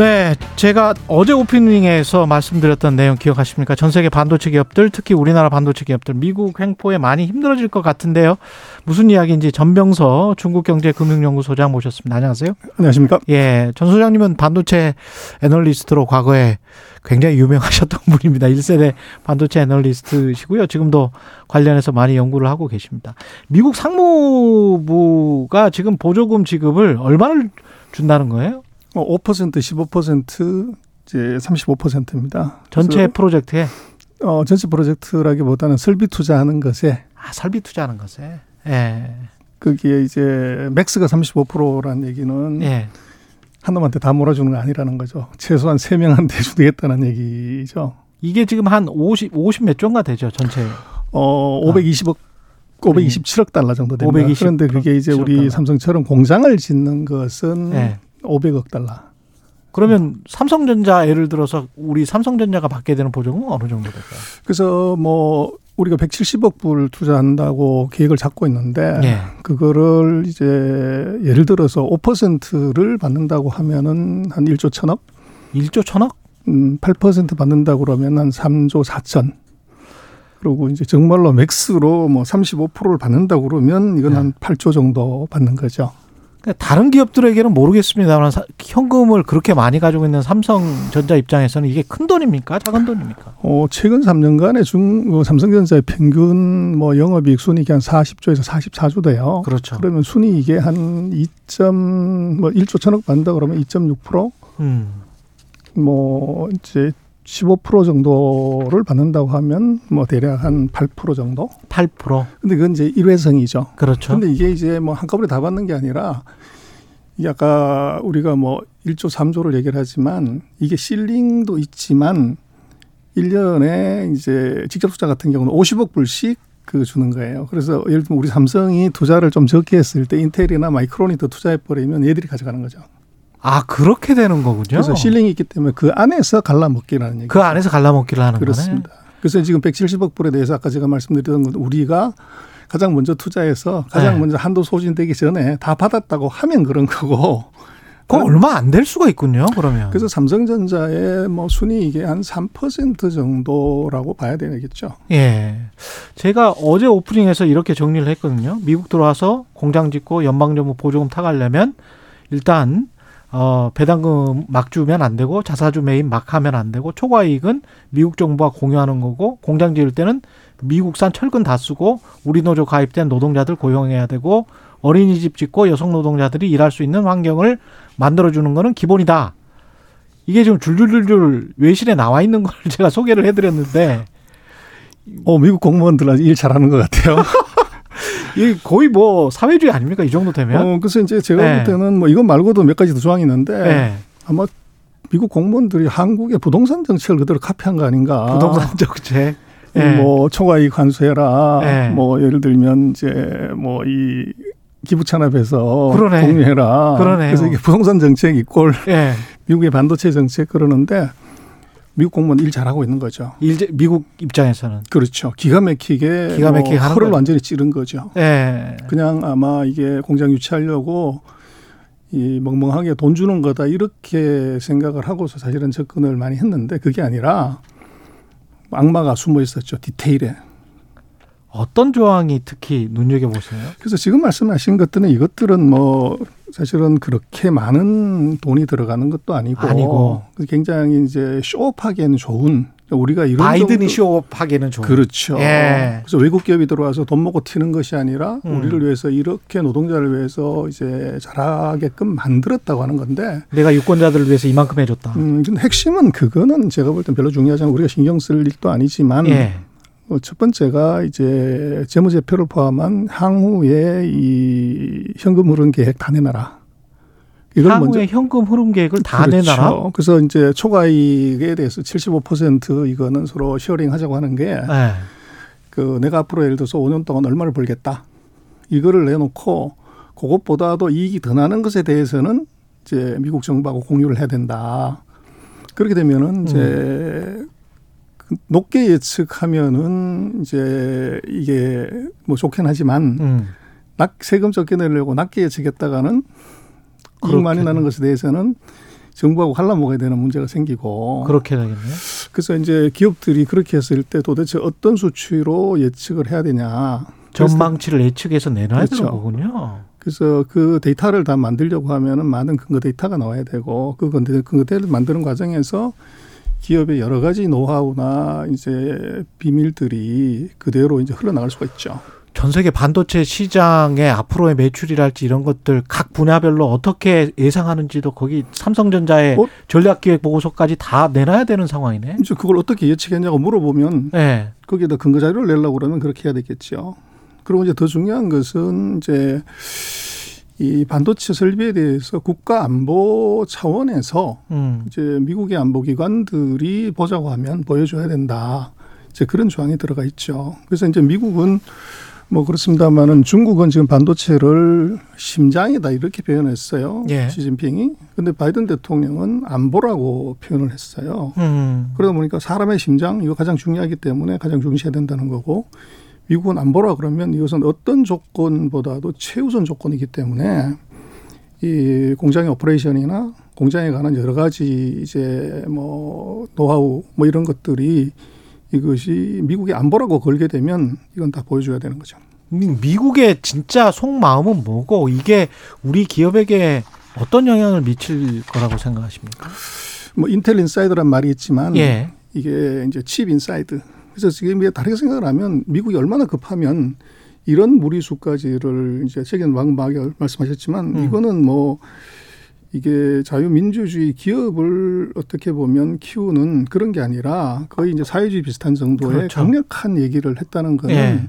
네, 제가 어제 오프닝에서 말씀드렸던 내용 기억하십니까? 전 세계 반도체 기업들, 특히 우리나라 반도체 기업들, 미국 횡포에 많이 힘들어질 것 같은데요. 무슨 이야기인지 전병서 중국경제금융연구소장 모셨습니다. 안녕하세요. 안녕하십니까? 예, 전 소장님은 반도체 애널리스트로 과거에 굉장히 유명하셨던 분입니다. 1세대 반도체 애널리스트시고요. 지금도 관련해서 많이 연구를 하고 계십니다. 미국 상무부가 지금 보조금 지급을 얼마를 준다는 거예요? 어, 5% 15% 이제 35%입니다. 전체 프로젝트에 어, 전체 프로젝트라기보다는 설비 투자하는 것에 아, 설비 투자하는 것에 예. 거기에 이제 맥스가 35%라는 얘기는 예. 한 놈한테 다 몰아주는 거 아니라는 거죠. 최소한 세 명한테 주겠다는 얘기죠. 이게 지금 한 50, 50 몇 조인가 되죠, 전체. 어, 520억 527억 달러 정도 됩니다. 520 그런데 그게 이제 우리 달러. 삼성처럼 공장을 짓는 것은 예. 500억 달러. 그러면 삼성전자 예를 들어서 우리 삼성전자가 받게 되는 보조금은 어느 정도 될까요? 그래서 뭐 우리가 170억 불 투자한다고 계획을 잡고 있는데 예. 그거를 이제 예를 들어서 5%를 받는다고 하면은 한 1조 천억, 1조 천억? 음, 8% 받는다고 그러면 한 3조 4천. 그리고 이제 정말로 맥스로 뭐 35%를 받는다고 그러면 이건 네. 한 8조 정도 받는 거죠. 그러니까 다른 기업들에게는 모르겠습니다만 사- 현금을 그렇게 많이 가지고 있는 삼성전자 입장에서는 이게 큰 돈입니까? 작은 돈입니까? 어, 최근 3년간의 중 어, 삼성전자의 평균 뭐 영업이익 순이익이 한 40조에서 44조 돼요. 그렇죠. 그러면 순이익에 한 2점 뭐 1조 천억 받는다 그러면 2.6%, 음. 뭐 이제 15% 정도를 받는다고 하면 뭐 대략 한 8% 정도. 8%. 근데 그건 이제 일회성이죠. 그렇죠. 근데 이게 이제 뭐 한꺼번에 다 받는 게 아니라 이 아까 우리가 뭐 1조 3조를 얘기를 하지만 이게 실링도 있지만 1년에 이제 직접 투자 같은 경우는 50억 불씩 그 주는 거예요. 그래서 예를 들면 우리 삼성이 투자를 좀 적게 했을 때 인텔이나 마이크론이 더 투자해 버리면 얘들이 가져가는 거죠. 아, 그렇게 되는 거군요. 그래서 실링이 있기 때문에 그 안에서 갈라먹기라는 얘기. 그 안에서 갈라먹기를 하는 그렇습니다. 그래서 지금 170억 불에 대해서 아까 제가 말씀드렸던 건 우리가 가장 먼저 투자해서 가장 네. 먼저 한도 소진되기 전에 다 받았다고 하면 그런 거고. 거네. 그 얼마 안 될 수가 있군요. 그러면. 그래서 삼성전자의 뭐 순이익의 한3% 정도라고 봐야 되겠죠. 예. 제가 어제 오프닝에서 이렇게 정리를 했거든요. 미국 들어와서 공장 짓고 연방정부 보조금 타가려면 일단 어 배당금 막 주면 안 되고 자사주 매입 막 하면 안 되고 초과 이익은 미국 정부와 공유하는 거고 공장 지을 때는 미국산 철근 다 쓰고 우리 노조 가입된 노동자들 고용해야 되고 어린이집 짓고 여성 노동자들이 일할 수 있는 환경을 만들어 주는 거는 기본이다. 이게 지금 줄줄줄줄 외신에 나와 있는 걸 제가 소개를 해드렸는데 어, 미국 공무원들 아주 일 잘하는 것 같아요. 이게 거의 뭐 사회주의 아닙니까? 이 정도 되면? 어, 그래서 이제 제가 네. 볼 때는 뭐 이건 말고도 몇 가지 더 조항이 있는데 네. 아마 미국 공무원들이 한국의 부동산 정책을 그대로 카피한 거 아닌가. 부동산 정책. 예. 뭐 초과이익 환수해라. 네. 뭐 예를 들면 이제 뭐 이 기부 찬압해서 그러네. 공유해라. 그러네요. 그래서 이게 부동산 정책 이꼴 예. 미국의 반도체 정책 그러는데 미국 공무원 일 잘하고 있는 거죠. 일제 미국 입장에서는. 그렇죠. 기가 막히게 기가 막히게 뭐 하는 혀를 거죠. 완전히 찌른 거죠. 예. 그냥 아마 이게 공장 유치하려고 이 멍멍하게 돈 주는 거다 이렇게 생각을 하고서 사실은 접근을 많이 했는데 그게 아니라 악마가 숨어 있었죠 디테일에. 어떤 조항이 특히 눈여겨 보세요? 그래서 지금 말씀하신 것들은 이것들은 뭐 사실은 그렇게 많은 돈이 들어가는 것도 아니고, 아니고. 굉장히 이제 쇼업하기에는 좋은 우리가 이런 바이든이 쇼업하기에는 좋은. 그렇죠. 예. 그래서 외국 기업이 들어와서 돈 먹고 튀는 것이 아니라 음. 우리를 위해서 이렇게 노동자를 위해서 이제 잘하게끔 만들었다고 하는 건데, 내가 유권자들을 위해서 이만큼 해줬다. 음, 근데 핵심은 그거는 제가 볼 땐 별로 중요하지 않고 우리가 신경 쓸 일도 아니지만, 예. 어, 첫 번째가 이제 재무제표를 포함한 향후에 이 현금 흐름 계획 다 내놔라. 이걸 향후에 현금 흐름 계획을 다 그렇죠. 내놔라. 그래서 이제 초과이익에 대해서 75% 이거는 서로 sharing 하자고 하는 게 예. 그 내가 앞으로 예를 들어서 5년 동안 얼마를 벌겠다. 이거를 내놓고 그것보다도 이익이 더 나는 것에 대해서는 이제 미국 정부하고 공유를 해야 된다. 그렇게 되면은 이제 음. 높게 예측하면은 이제 이게 뭐 좋긴 하지만 음. 낮 세금 적게 내려고 낮게 예측했다가는 이익 많이 나는 것에 대해서는 정부하고 갈라먹어야 되는 문제가 생기고 그렇게 되겠네요. 그래서 이제 기업들이 그렇게 했을 때 도대체 어떤 수치로 예측을 해야 되냐. 전망치를 예측해서 내놔야 그렇죠. 되는 거군요. 그래서 그 데이터를 다 만들려고 하면은 많은 근거 데이터가 나와야 되고 그 근거 데이터를 만드는 과정에서 기업의 여러 가지 노하우나 이제 비밀들이 그대로 이제 흘러나갈 수가 있죠. 전 세계 반도체 시장의 앞으로의 매출이랄지 이런 것들 각 분야별로 어떻게 예상하는지도 거기 삼성전자의 어? 전략기획 보고서까지 다 내놔야 되는 상황이네. 이제 그걸 어떻게 예측했냐고 물어보면 네. 거기에다 근거 자료를 내려고 그러면 그렇게 해야 되겠죠. 그리고 이제 더 중요한 것은 이제 이 반도체 설비에 대해서 국가 안보 차원에서 음. 이제 미국의 안보 기관들이 보자고 하면 보여줘야 된다. 이제 그런 조항이 들어가 있죠. 그래서 이제 미국은 뭐 그렇습니다만은 중국은 지금 반도체를 심장이다 이렇게 표현했어요. 예. 시진핑이. 근데 바이든 대통령은 안보라고 표현을 했어요. 음. 그러다 보니까 사람의 심장 이거 가장 중요하기 때문에 가장 중시해야 된다는 거고 미국은 안 보라 그러면 이것은 어떤 조건보다도 최우선 조건이기 때문에 이 공장의 오퍼레이션이나 공장에 관한 여러 가지 이제 뭐 노하우 뭐 이런 것들이 이것이 미국의 안보라고 걸게 되면 이건 다 보여줘야 되는 거죠. 미국의 진짜 속마음은 뭐고 이게 우리 기업에게 어떤 영향을 미칠 거라고 생각하십니까? 뭐 인텔 inside란 말이 있지만 예. 이게 이제 칩 inside 그래서 지금 다르게 생각을 하면 미국이 얼마나 급하면 이런 무리수까지를 이제 최근 왕막에 말씀하셨지만 음. 이거는 뭐 이게 자유민주주의 기업을 어떻게 보면 키우는 그런 게 아니라 거의 이제 사회주의 비슷한 정도의 그렇죠. 강력한 얘기를 했다는 거는 예.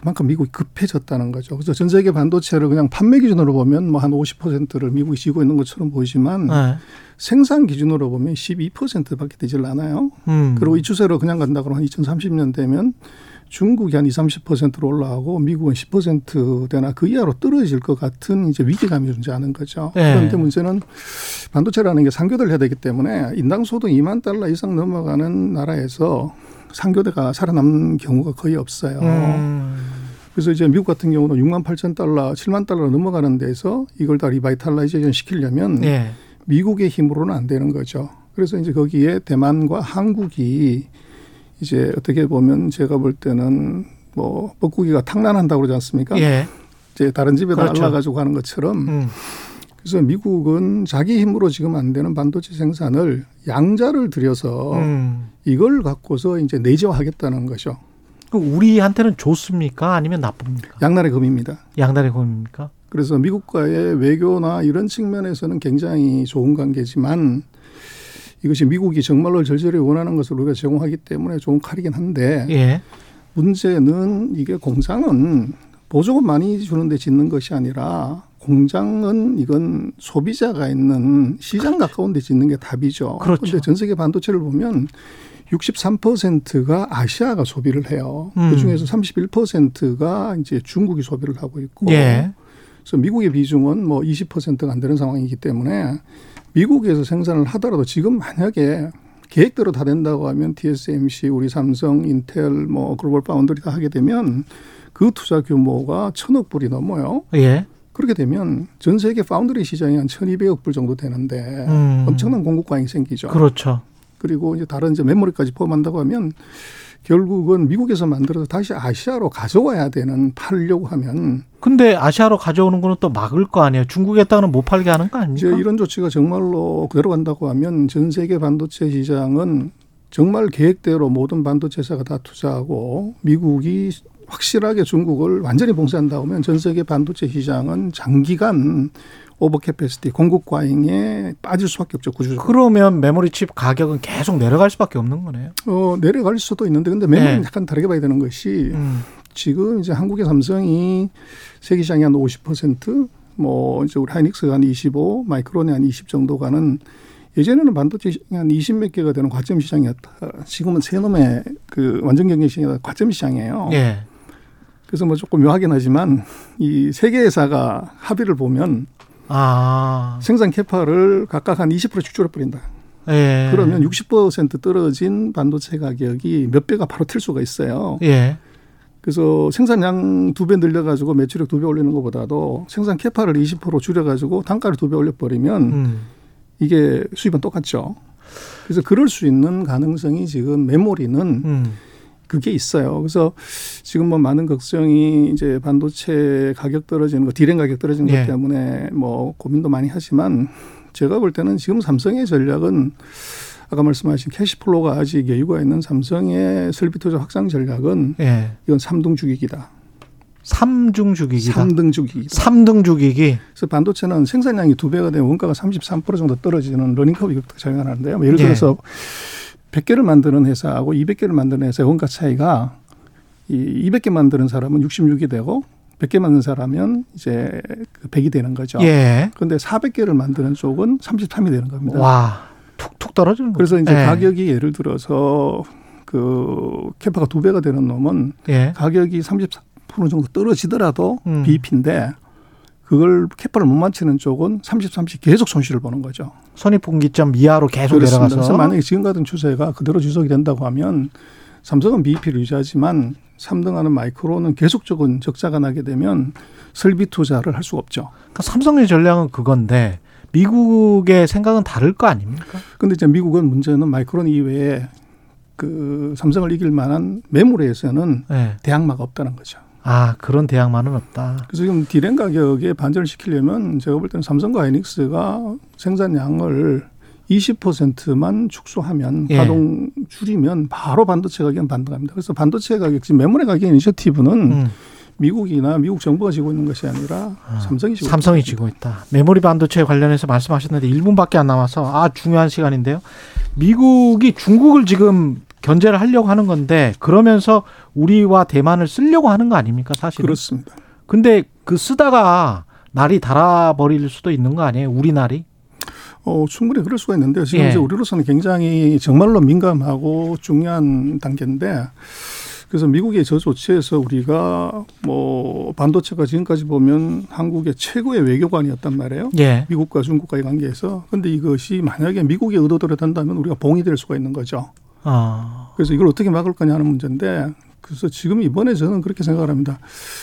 그만큼 미국이 급해졌다는 거죠. 그래서 전 세계 반도체를 그냥 판매 기준으로 보면 뭐 한 50%를 미국이 쥐고 있는 것처럼 보이지만 네. 생산 기준으로 보면 12%밖에 되질 않아요. 음. 그리고 이 추세로 그냥 간다 그러면 한 2030년 되면 중국이 한 20, 30%로 올라가고 미국은 10%대나 그 이하로 떨어질 것 같은 이제 위기감이 존재하는 거죠. 네. 그런데 문제는 반도체라는 게 상교대를 해야 되기 때문에 인당 소득 2만 달러 이상 넘어가는 나라에서 삼교대가 살아남는 경우가 거의 없어요. 음. 그래서 이제 미국 같은 경우는 6만 8천 달러, 7만 달러 넘어가는 데서 이걸 다 revitalization 시키려면 네. 미국의 힘으로는 안 되는 거죠. 그래서 이제 거기에 대만과 한국이 이제 어떻게 보면 제가 볼 때는 뭐 뻐꾸기가 탁란한다고 그러지 않습니까? 예. 이제 다른 집에다 그렇죠. 알 낳아가지고 하는 것처럼 음. 그래서 미국은 자기 힘으로 지금 안 되는 반도체 생산을 양자를 들여서 음. 이걸 갖고서 이제 내재화하겠다는 거죠. 우리한테는 좋습니까? 아니면 나쁩니까? 양날의 검입니다. 양날의 검입니까? 그래서 미국과의 외교나 이런 측면에서는 굉장히 좋은 관계지만 이것이 미국이 정말로 절절히 원하는 것을 우리가 제공하기 때문에 좋은 칼이긴 한데 예. 문제는 이게 공장은 보조금 많이 주는데 짓는 것이 아니라 공장은 이건 소비자가 있는 시장 그렇죠. 가까운 데 짓는 게 답이죠. 그런데 그렇죠. 전 세계 반도체를 보면 63%가 아시아가 소비를 해요. 음. 그 중에서 31%가 이제 중국이 소비를 하고 있고. 예. 그래서 미국의 비중은 뭐 20%가 안 되는 상황이기 때문에 미국에서 생산을 하더라도 지금 만약에 계획대로 다 된다고 하면 TSMC, 우리 삼성, 인텔, 뭐 글로벌 파운드리 다 하게 되면 그 투자 규모가 천억 불이 넘어요. 예. 그렇게 되면 전 세계 파운드리 시장이 한 천이백억 불 정도 되는데 음. 엄청난 공급 과잉이 생기죠. 그렇죠. 그리고 이제 다른 이제 메모리까지 포함한다고 하면 결국은 미국에서 만들어서 다시 아시아로 가져와야 되는 팔려고 하면 근데 아시아로 가져오는 거는 또 막을 거 아니에요. 중국에다가는 못 팔게 하는 거 아닙니까? 이제 이런 조치가 정말로 그대로 간다고 하면 전 세계 반도체 시장은 정말 계획대로 모든 반도체사가 다 투자하고 미국이 확실하게 중국을 완전히 봉쇄한다고 하면 전 세계 반도체 시장은 장기간 overcapacity 공급 과잉에 빠질 수밖에 없죠 구조적으로. 그러면 메모리 칩 가격은 계속 내려갈 수밖에 없는 거네요. 어 내려갈 수도 있는데 근데 메모리는 네. 약간 다르게 봐야 되는 것이 음. 지금 이제 한국의 삼성이 세계 시장이 한 50%뭐 이제 우리 하이닉스가 한 25, 마이크론이 한 20 정도 가는 예전에는 반도체 시장이 한20몇 개가 되는 과점 시장이었다. 지금은 세 놈의 그 완전 경쟁 시장이 과점 시장이에요. 예. 그래서 뭐 조금 묘하긴 하지만 이 세 개 회사가 합의를 보면 아. 생산 캐파를 각각 한 20%씩 줄여버린다. 예. 그러면 60% 떨어진 반도체 가격이 몇 배가 바로 틀 수가 있어요. 예. 그래서 생산량 두 배 늘려가지고 매출액 두 배 올리는 것보다도 생산 캐파를 20% 줄여가지고 단가를 두 배 올려버리면 음. 이게 수입은 똑같죠. 그래서 그럴 수 있는 가능성이 지금 메모리는 음. 그게 있어요. 그래서 지금 뭐 많은 걱정이 이제 반도체 가격 떨어지는 거, 디램 가격 떨어지는 예. 것 때문에 뭐 고민도 많이 하지만 제가 볼 때는 지금 삼성의 전략은 아까 말씀하신 cash flow가 아직 여유가 있는 삼성의 설비 투자 확장 전략은 예. 이건 삼등 죽이기다. 삼등 죽이기다. 삼등 죽이기다. 삼등 죽이기. 그래서 반도체는 생산량이 두 배가 되면 원가가 33% 정도 떨어지는 learning curve 이렇게 작용하는데요. 뭐 예를 예. 들어서 100개를 만드는 회사하고 200개를 만드는 회사의 원가 차이가 이 200개 만드는 사람은 66이 되고 100개 만드는 사람은 이제 그 100이 되는 거죠. 예. 그런데 400개를 만드는 쪽은 33이 되는 겁니다. 와. 툭툭 떨어지는 거. 그래서 이제 예. 가격이 예를 들어서 그 캐파가 두 배가 되는 놈은 예. 가격이 30% 정도 떨어지더라도 음. BEP인데 그걸 캐파를 못 맞추는 쪽은 30, 30 계속 손실을 보는 거죠. 선입분기점 이하로 계속 그렇습니다. 내려가서. 그래서 만약에 지금 같은 추세가 그대로 지속이 된다고 하면 삼성은 BEP를 유지하지만 3등하는 마이크로는 계속적인 적자가 나게 되면 설비 투자를 할 수가 없죠. 그러니까 삼성의 전략은 그건데 미국의 생각은 다를 거 아닙니까? 근데 이제 미국은 문제는 마이크론 이외에 그 삼성을 이길 만한 매물에서는 예. 대항마가 없다는 거죠. 아 그런 대항만은 없다. 그래서 지금 디램 가격에 반전을 시키려면 제가 볼 때는 삼성과 하이닉스가 생산량을 20%만 축소하면 예. 가동 줄이면 바로 반도체 가격은 반등합니다. 그래서 반도체 가격 지금 메모리 가격 이니셔티브는 음. 미국이나 미국 정부가 지고 있는 것이 아니라 삼성이 지고 삼성이 있는 지고 있다. 메모리 반도체 관련해서 말씀하셨는데 1분밖에 안 남아서 아 중요한 시간인데요. 미국이 중국을 지금 견제를 하려고 하는 건데 그러면서 우리와 대만을 쓰려고 하는 거 아닙니까 사실은? 그렇습니다. 근데 그 쓰다가 날이 달아버릴 수도 있는 거 아니에요? 우리 날이? 어, 충분히 그럴 수가 있는데요. 지금 예. 이제 우리로서는 굉장히 정말로 민감하고 중요한 단계인데 그래서 미국의 저 조치에서 우리가 뭐 반도체가 지금까지 보면 한국의 최고의 외교관이었단 말이에요. 예. 미국과 중국과의 관계에서. 근데 이것이 만약에 미국의 의도대로 된다면 우리가 봉이 될 수가 있는 거죠. 어. 그래서 이걸 어떻게 막을 거냐 하는 문제인데 그래서 지금 이번에 저는 그렇게 생각을 합니다.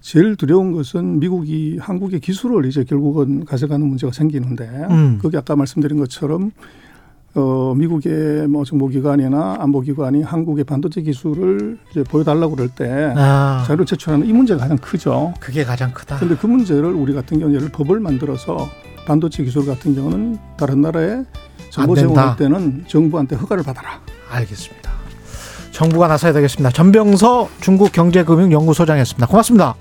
제일 두려운 것은 미국이 한국의 기술을 이제 결국은 가져가는 문제가 생기는데 음. 그게 아까 말씀드린 것처럼 어, 미국의 뭐 정보기관이나 안보기관이 한국의 반도체 기술을 이제 보여달라고 그럴 때 아. 자료를 제출하는 이 문제가 가장 크죠. 그게 가장 크다. 그런데 그 문제를 우리 같은 경우는 예를 법을 만들어서 반도체 기술 같은 경우는 다른 나라에 정보. 제공할 때는 정부한테 허가를 받아라. 알겠습니다. 정부가 나서야 되겠습니다. 전병서 중국경제금융연구소장이었습니다. 고맙습니다.